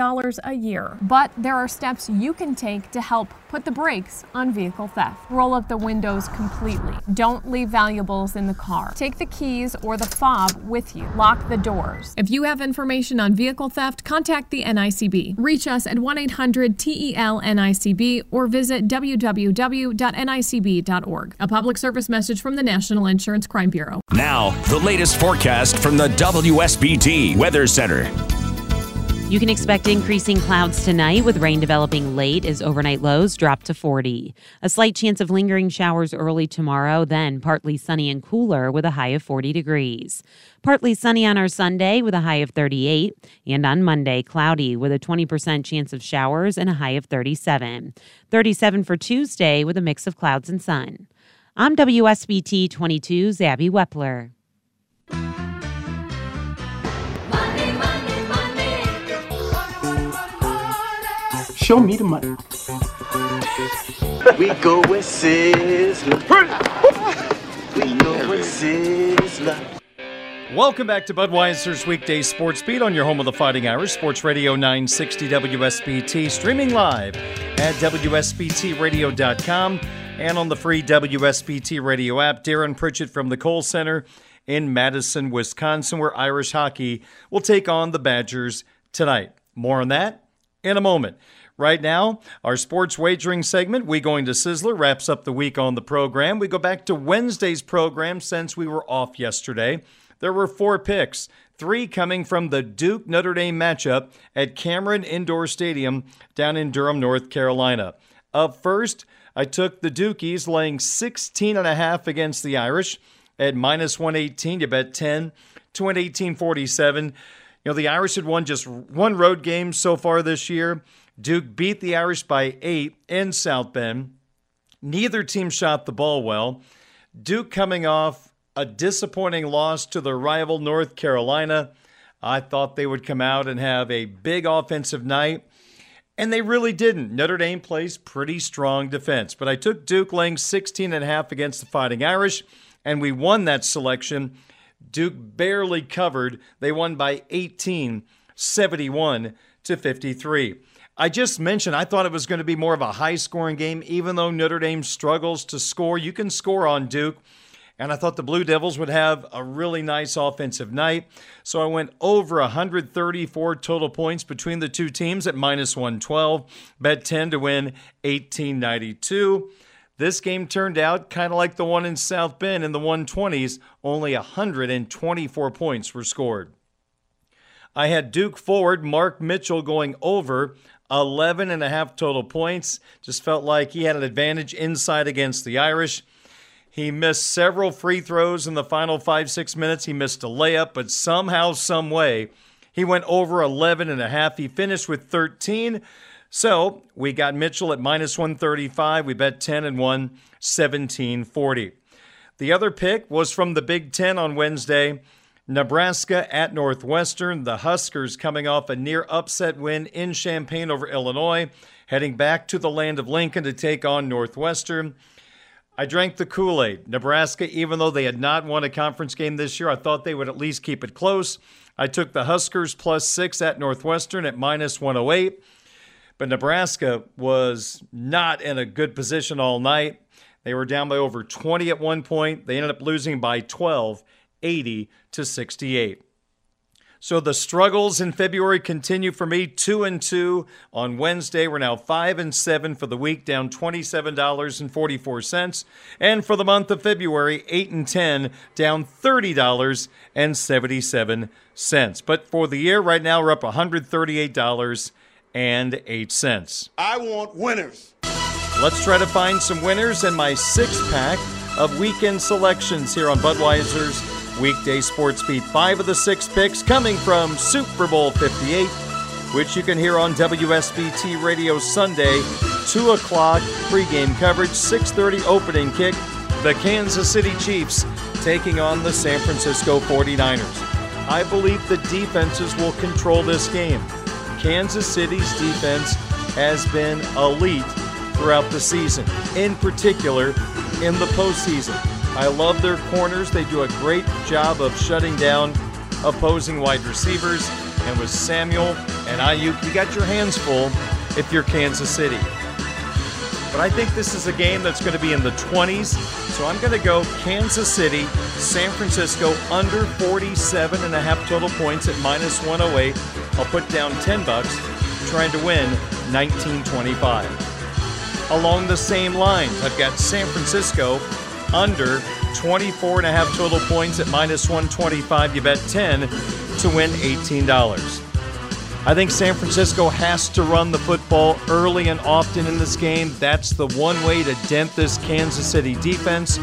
[SPEAKER 31] a year. But there are steps you can take to help put the brakes on vehicle theft. Roll up the windows completely. Don't leave valuables in the car. Take the keys or the fob with you. Lock the doors. If you have information on vehicle theft, contact the NICB. Reach us at 1 800 TEL NICB or visit www.nicb.org. A public service message from the National Insurance Crime Bureau.
[SPEAKER 1] Now, the latest forecast from the WSBT Weather Center.
[SPEAKER 23] You can expect increasing clouds tonight with rain developing late as overnight lows drop to 40. A slight chance of lingering showers early tomorrow, then partly sunny and cooler with a high of 40 degrees. Partly sunny on our Sunday with a high of 38, and on Monday, cloudy with a 20% chance of showers and a high of 37. 37 for Tuesday with a mix of clouds and sun. I'm WSBT 22's Abby Wepler.
[SPEAKER 32] Show me the money. we go with Sizzler. we go with Sizzler.
[SPEAKER 2] Welcome back to Budweiser's weekday sports beat on your home of the Fighting Irish, Sports Radio 960 WSBT, streaming live at WSBTRadio.com and on the free WSBT radio app. Darren Pritchett from the Kohl Center in Madison, Wisconsin, where Irish hockey will take on the Badgers tonight. More on that in a moment. Right now, our sports wagering segment, We Going to Sizzler, wraps up the week on the program. We go back to Wednesday's program since we were off yesterday. There were four picks, three coming from the Duke Notre Dame matchup at Cameron Indoor Stadium down in Durham, North Carolina. Up first, I took the Dukies laying 16 and a half against the Irish at minus 118. You bet 10 to win 1847. You know, the Irish had won just one road game so far this year. Duke beat the Irish by eight in South Bend. Neither team shot the ball well. Duke coming off a disappointing loss to their rival North Carolina. I thought they would come out and have a big offensive night, and they really didn't. Notre Dame plays pretty strong defense, but I took Duke laying 16 and a half against the Fighting Irish, and we won that selection. Duke barely covered. They won by 18, 71 to 53. I just mentioned I thought it was going to be more of a high scoring game, even though Notre Dame struggles to score. You can score on Duke. And I thought the Blue Devils would have a really nice offensive night. So I went over 134 total points between the two teams at minus 112. Bet 10 to win 1892. This game turned out kind of like the one in South Bend in the 120s. Only 124 points were scored. I had Duke forward Mark Mitchell going over 11 and a half total points. Just felt like he had an advantage inside against the Irish. He missed several free throws in the final five, six minutes. He missed a layup, but somehow, some way, he went over 11 and a half. He finished with 13. So we got Mitchell at minus 135. We bet 10 and 1, 1740. The other pick was from the Big Ten on Wednesday. Nebraska at Northwestern. The Huskers coming off a near upset win in Champaign over Illinois, heading back to the land of Lincoln to take on Northwestern. I drank the Kool Aid. Nebraska, even though they had not won a conference game this year, I thought they would at least keep it close. I took the Huskers plus six at Northwestern at minus 108. But Nebraska was not in a good position all night. They were down by over 20 at one point. They ended up losing by 12, 80 to 68. So the struggles in February continue for me. Two and two on Wednesday. We're now five and seven for the week, down twenty-seven dollars and forty-four cents. And for the month of February, eight and ten, down thirty dollars and seventy-seven cents. But for the year, right now we're up one hundred thirty-eight dollars and eight cents.
[SPEAKER 33] I want winners.
[SPEAKER 2] Let's try to find some winners in my six-pack of weekend selections here on Budweiser's Weekday Sports Beat. Five of the six picks coming from Super Bowl 58, which you can hear on WSBT Radio Sunday, 2 o'clock pregame coverage, 6.30 opening kick. The Kansas City Chiefs taking on the San Francisco 49ers. I believe the defenses will control this game. Kansas City's defense has been elite throughout the season. In particular, in the postseason. I love their corners. They do a great job of shutting down opposing wide receivers. And with Samuel and Aiyuk, you got your hands full if you're Kansas City. But I think this is a game that's going to be in the 20s. So I'm going to go Kansas City, San Francisco under 47 and a half total points at minus 108. I'll put down 10 bucks trying to win 1925. Along the same lines, I've got San Francisco under 24 and a half total points at minus 125. You bet 10 to win $18. I think San Francisco has to run the football early and often in this game. That's the one way to dent this Kansas City defense.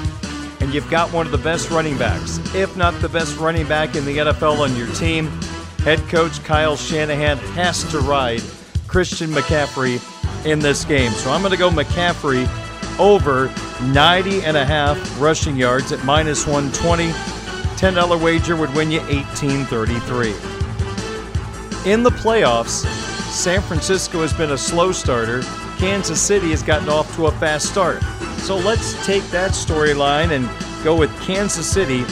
[SPEAKER 2] And you've got one of the best running backs, if not the best running back in the NFL on your team. Head coach Kyle Shanahan has to ride Christian McCaffrey in this game. So I'm going to go McCaffrey over 90 and a half rushing yards at minus 120. $10 wager would win you 1833. In the playoffs, San Francisco has been a slow starter. Kansas City has gotten off to a fast start. So let's take that storyline and go with Kansas City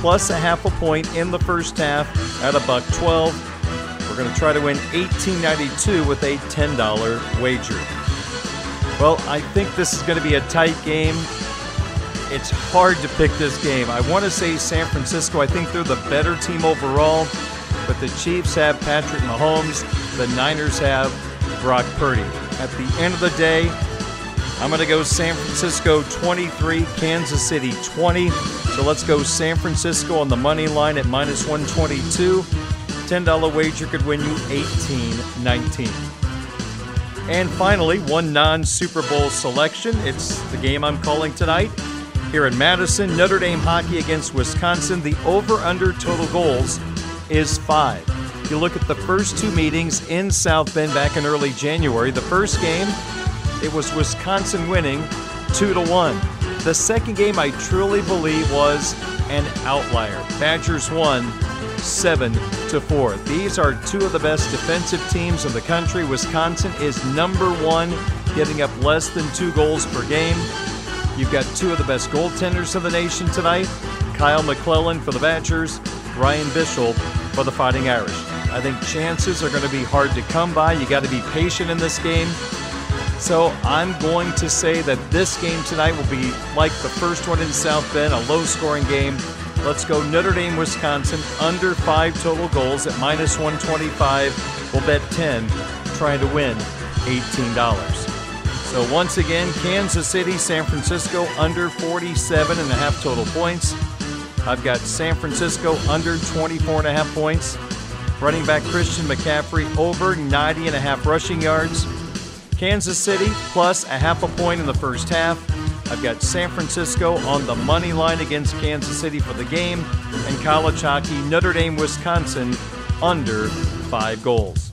[SPEAKER 2] plus a half a point in the first half at a buck 12. We're going to try to win 1892 with a $10 wager. Well, I think this is going to be a tight game. It's hard to pick this game. I want to say San Francisco, I think they're the better team overall, but the Chiefs have Patrick Mahomes, the Niners have Brock Purdy. At the end of the day, I'm going to go San Francisco 23, Kansas City 20. So let's go San Francisco on the money line at minus 122. $10 wager could win you 18 19. And finally, one non Super Bowl selection. It's the game I'm calling tonight. Here in Madison, Notre Dame hockey against Wisconsin. The over under total goals is five. You look at the first two meetings in South Bend back in early January, the first game, it was Wisconsin winning two to one. The second game, I truly believe, was an outlier. Badgers won seven to four. These are two of the best defensive teams in the country. Wisconsin is number one, getting up less than two goals per game. You've got two of the best goaltenders in the nation tonight Kyle McClellan for the Badgers, Ryan Bischel for the Fighting Irish. I think chances are going to be hard to come by. You got to be patient in this game. So I'm going to say that this game tonight will be like the first one in South Bend, a low scoring game. Let's go Notre Dame, Wisconsin, under five total goals at minus 125. We'll bet 10, trying to win $18. So once again, Kansas City, San Francisco, under 47 and a half total points. I've got San Francisco under 24 and a half points. Running back Christian McCaffrey over 90 and a half rushing yards. Kansas City plus a half a point in the first half. I've got San Francisco on the money line against Kansas City for the game, and college hockey, Notre Dame, Wisconsin, under five goals.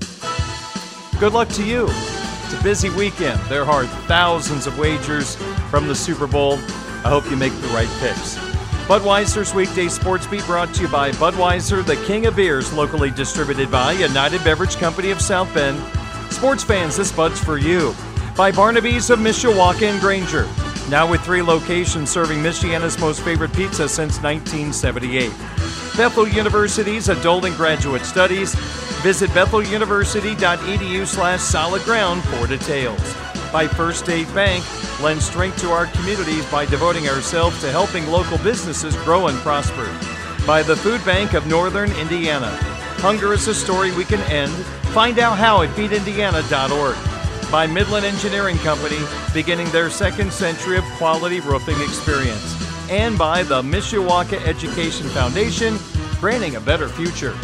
[SPEAKER 2] Good luck to you. It's a busy weekend. There are thousands of wagers from the Super Bowl. I hope you make the right picks. Budweiser's weekday sports beat brought to you by Budweiser, the king of beers, locally distributed by United Beverage Company of South Bend. Sports fans, this Bud's for you. By Barnaby's of Mishawaka and Granger. Now with three locations serving Michiana's most favorite pizza since 1978. Bethel University's Adult and Graduate Studies. Visit betheluniversity.edu slash solid ground for details. By First State Bank, lend strength to our communities by devoting ourselves to helping local businesses grow and prosper. By the Food Bank of Northern Indiana. Hunger is a story we can end. Find out how at feedindiana.org. By Midland Engineering Company, beginning their second century of quality roofing experience. And by the Mishawaka Education Foundation, granting a better future.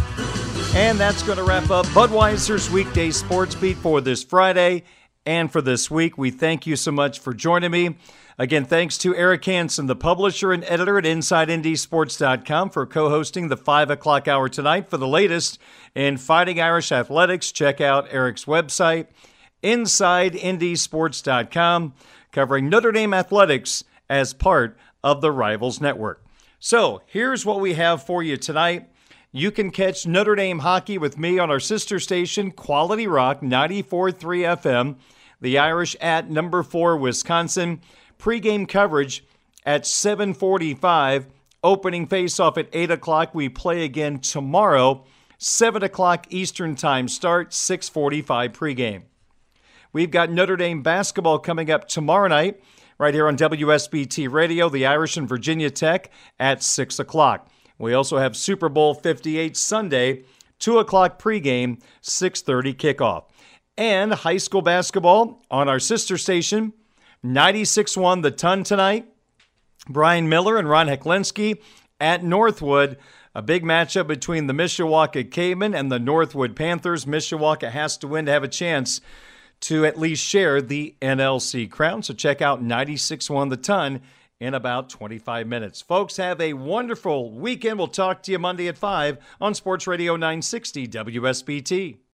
[SPEAKER 2] And that's going to wrap up Budweiser's weekday sports beat for this Friday and for this week. We thank you so much for joining me. Again, thanks to Eric Hansen, the publisher and editor at InsideNDSports.com, for co hosting the 5 o'clock hour tonight. For the latest in Fighting Irish athletics, check out Eric's website, InsideNDSports.com, covering Notre Dame athletics as part of the Rivals Network. So here's what we have for you tonight. You can catch Notre Dame hockey with me on our sister station, Quality Rock 94.3 FM, the Irish at number four, Wisconsin. Pre-game coverage at 7:45. Opening face-off at 8 o'clock. We play again tomorrow, 7 o'clock Eastern Time start, 6:45 pregame. We've got Notre Dame basketball coming up tomorrow night, right here on WSBT Radio. The Irish and Virginia Tech at 6 o'clock. We also have Super Bowl 58 Sunday, 2 o'clock pregame, 6:30 kickoff. And high school basketball on our sister station, 96-1 the ton tonight. Brian Miller and Ron Heklinski at Northwood. A big matchup between the Mishawaka Cavemen and the Northwood Panthers. Mishawaka has to win to have a chance to at least share the NLC crown. So check out 96.1 the ton in about 25 minutes. Folks, have a wonderful weekend. We'll talk to you Monday at 5 on Sports Radio 960 WSBT.